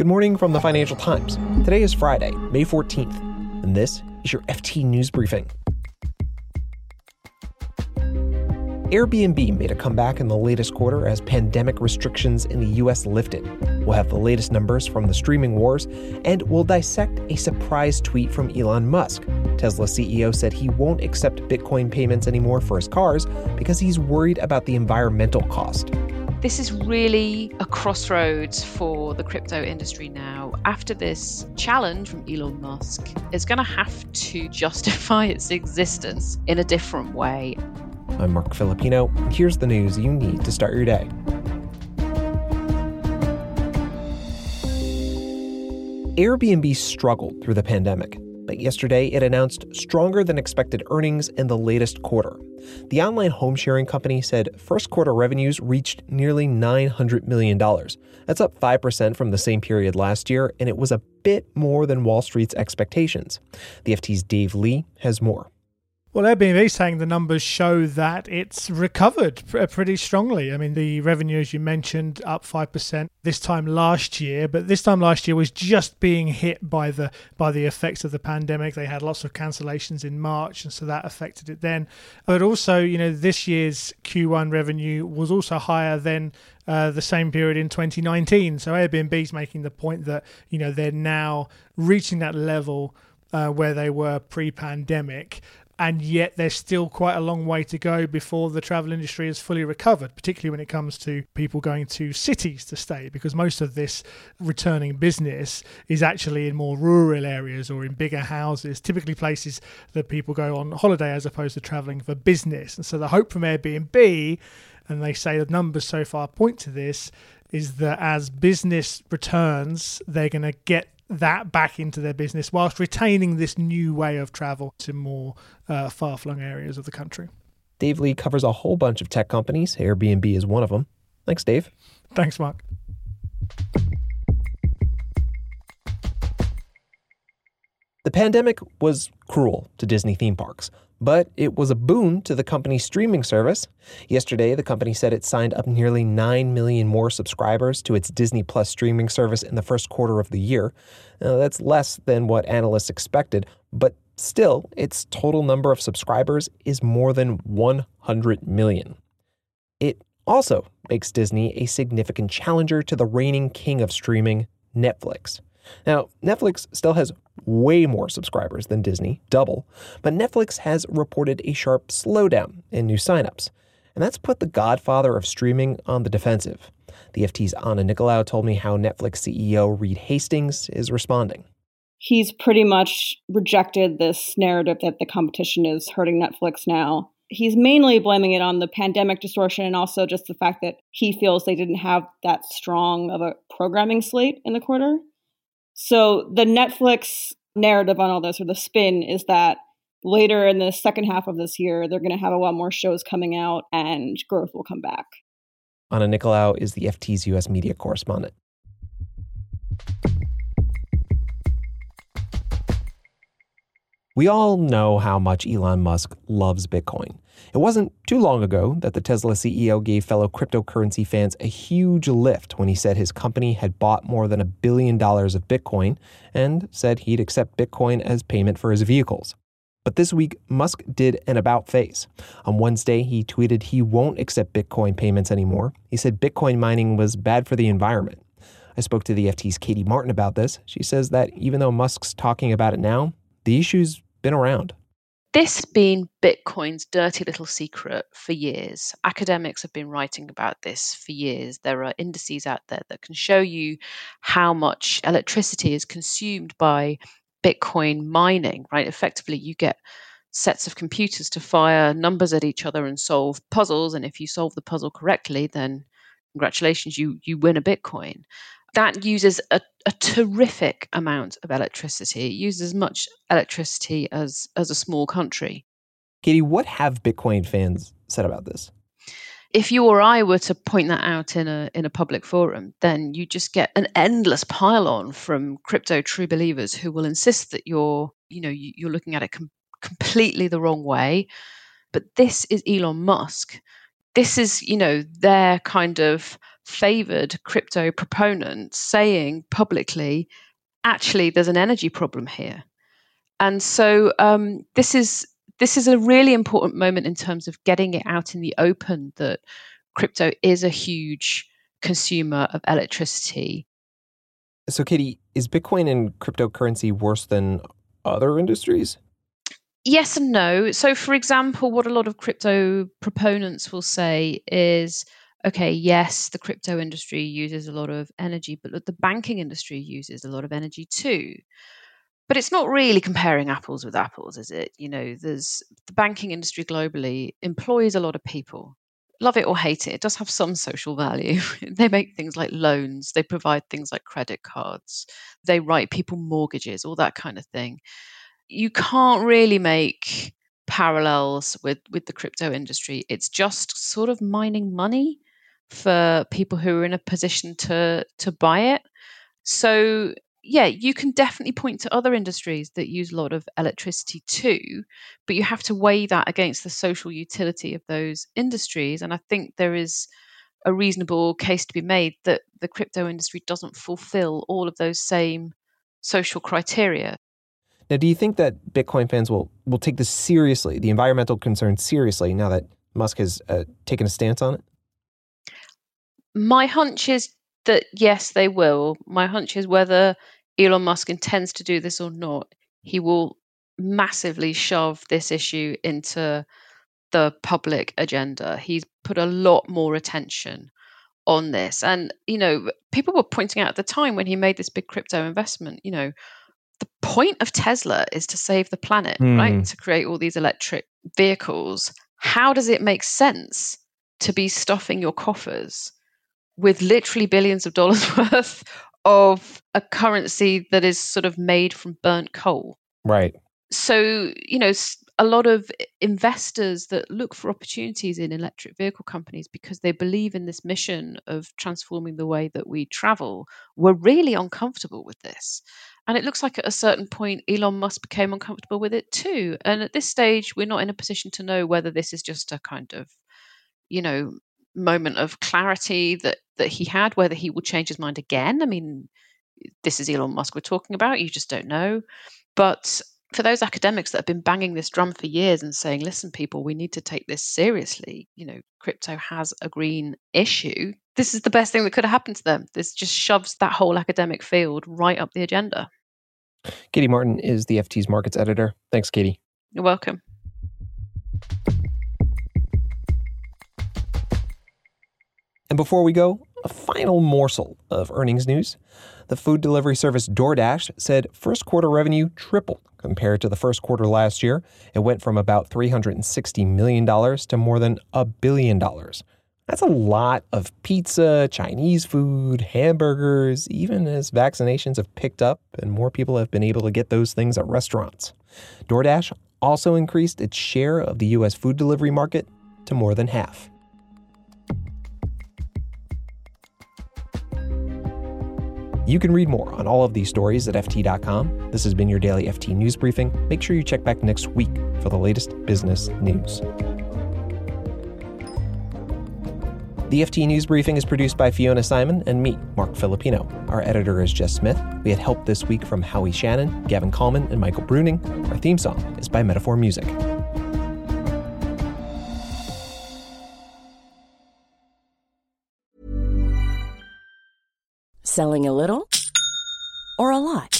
Good morning from the Financial Times. Today is Friday, May 14th, and this is your FT News Briefing. Airbnb made a comeback in the latest quarter as pandemic restrictions in the US lifted. We'll have the latest numbers from the streaming wars, and we'll dissect a surprise tweet from Elon Musk. Tesla CEO said he won't accept Bitcoin payments anymore for his cars because he's worried about the environmental cost. This is really a crossroads for the crypto industry now. After this challenge from Elon Musk, it's going to have to justify its existence in a different way. I'm Marc Filippino. here's the news you need to start your day. Airbnb struggled through the pandemic, but yesterday it announced stronger than expected earnings in the latest quarter. The online home sharing company said first quarter revenues reached nearly $900 million. That's up 5% from the same period last year, and it was a bit more than Wall Street's expectations. The FT's Dave Lee has more. Well, Airbnb saying the numbers show that it's recovered pretty strongly. I mean, the revenue, as you mentioned, up five percent this time last year, but this time last year was just being hit by the by the effects of the pandemic. They had lots of cancellations in March, and so that affected it then. But also, you know, this year's Q1 revenue was also higher than uh, the same period in 2019. So Airbnb is making the point that you know they're now reaching that level. Uh, where they were pre-pandemic, and yet there's still quite a long way to go before the travel industry is fully recovered, particularly when it comes to people going to cities to stay, because most of this returning business is actually in more rural areas or in bigger houses, typically places that people go on holiday as opposed to traveling for business. And so the hope from Airbnb, and they say the numbers so far point to this, is that as business returns, they're going to get that back into their business whilst retaining this new way of travel to more uh, far flung areas of the country. Dave Lee covers a whole bunch of tech companies. Airbnb is one of them. Thanks, Dave. Thanks, Marc. The pandemic was cruel to Disney theme parks but it was a boon to the company's streaming service. Yesterday, the company said it signed up nearly 9 million more subscribers to its Disney Plus streaming service in the first quarter of the year. Now, that's less than what analysts expected, but still, its total number of subscribers is more than 100 million. It also makes Disney a significant challenger to the reigning king of streaming, Netflix. Now, Netflix still has way more subscribers than Disney, double, but Netflix has reported a sharp slowdown in new signups. And that's put the godfather of streaming on the defensive. The FT's Anna Nicolaou told me how Netflix CEO Reed Hastings is responding. He's pretty much rejected this narrative that the competition is hurting Netflix now. He's mainly blaming it on the pandemic distortion and also just the fact that he feels they didn't have that strong of a programming slate in the quarter. So the Netflix narrative on all this, or the spin, is that later in the second half of this year, they're going to have a lot more shows coming out and growth will come back. Anna Nicolaou is the FT's U.S. media correspondent. We all know how much Elon Musk loves Bitcoin. It wasn't too long ago that the Tesla CEO gave fellow cryptocurrency fans a huge lift when he said his company had bought more than a billion dollars of Bitcoin and said he'd accept Bitcoin as payment for his vehicles. But this week, Musk did an about face. On Wednesday, he tweeted he won't accept Bitcoin payments anymore. He said Bitcoin mining was bad for the environment. I spoke to the FT's Katie Martin about this. She says that even though Musk's talking about it now, the issue's been around. This has been Bitcoin's dirty little secret for years. Academics have been writing about this for years. There are indices out there that can show you how much electricity is consumed by Bitcoin mining, right? Effectively, you get sets of computers to fire numbers at each other and solve puzzles. And if you solve the puzzle correctly, then congratulations, you you win a Bitcoin that uses a, a terrific amount of electricity. It uses as much electricity as as a small country. Katie, what have Bitcoin fans said about this? If you or I were to point that out in a in a public forum, then you just get an endless pile on from crypto true believers who will insist that you're you know you're looking at it com- completely the wrong way. But this is Elon Musk. This is you know their kind of favored crypto proponent saying publicly, actually, there's an energy problem here. And so um, this is this is a really important moment in terms of getting it out in the open that crypto is a huge consumer of electricity. So, Katie, is Bitcoin and cryptocurrency worse than other industries? Yes and no. So, for example, what a lot of crypto proponents will say is okay, yes, the crypto industry uses a lot of energy, but look, the banking industry uses a lot of energy too. But it's not really comparing apples with apples, is it? You know, there's the banking industry globally employs a lot of people. Love it or hate it, it does have some social value. they make things like loans, they provide things like credit cards, they write people mortgages, all that kind of thing you can't really make parallels with with the crypto industry. It's just sort of mining money for people who are in a position to to buy it. So yeah, you can definitely point to other industries that use a lot of electricity too, but you have to weigh that against the social utility of those industries. And I think there is a reasonable case to be made that the crypto industry doesn't fulfill all of those same social criteria. Now, do you think that Bitcoin fans will will take this seriously, the environmental concerns seriously, now that Musk has uh, taken a stance on it? My hunch is that yes, they will. My hunch is whether Elon Musk intends to do this or not, he will massively shove this issue into the public agenda. He's put a lot more attention on this. And, you know, people were pointing out at the time when he made this big crypto investment, you know, the point of Tesla is to save the planet, mm. right? To create all these electric vehicles. How does it make sense to be stuffing your coffers with literally billions of dollars worth of a currency that is sort of made from burnt coal? Right. So, you know, a lot of investors that look for opportunities in electric vehicle companies because they believe in this mission of transforming the way that we travel were really uncomfortable with this. And it looks like at a certain point, Elon Musk became uncomfortable with it too. And at this stage, we're not in a position to know whether this is just a kind of, you know, moment of clarity that that he had, whether he will change his mind again. I mean, this is Elon Musk we're talking about. You just don't know. But for those academics that have been banging this drum for years and saying, listen, people, we need to take this seriously. You know, crypto has a green issue. This is the best thing that could have happened to them. This just shoves that whole academic field right up the agenda. Katie Martin is the FT's markets editor. Thanks, Katie. You're welcome. And before we go, a final morsel of earnings news. The food delivery service DoorDash said first quarter revenue tripled compared to the first quarter last year. It went from about $360 million to more than a billion dollars. That's a lot of pizza, Chinese food, hamburgers, even as vaccinations have picked up and more people have been able to get those things at restaurants. DoorDash also increased its share of the U.S. food delivery market to more than half. You can read more on all of these stories at FT.com. This has been your daily FT News Briefing. Make sure you check back next week for the latest business news. The FT News Briefing is produced by Fiona Symon and me, Marc Filippino. Our editor is Jess Smith. We had help this week from Howie Shannon, Gavin Kallman, and Michael Bruning. Our theme song is by Metaphor Music. Selling a little or a lot?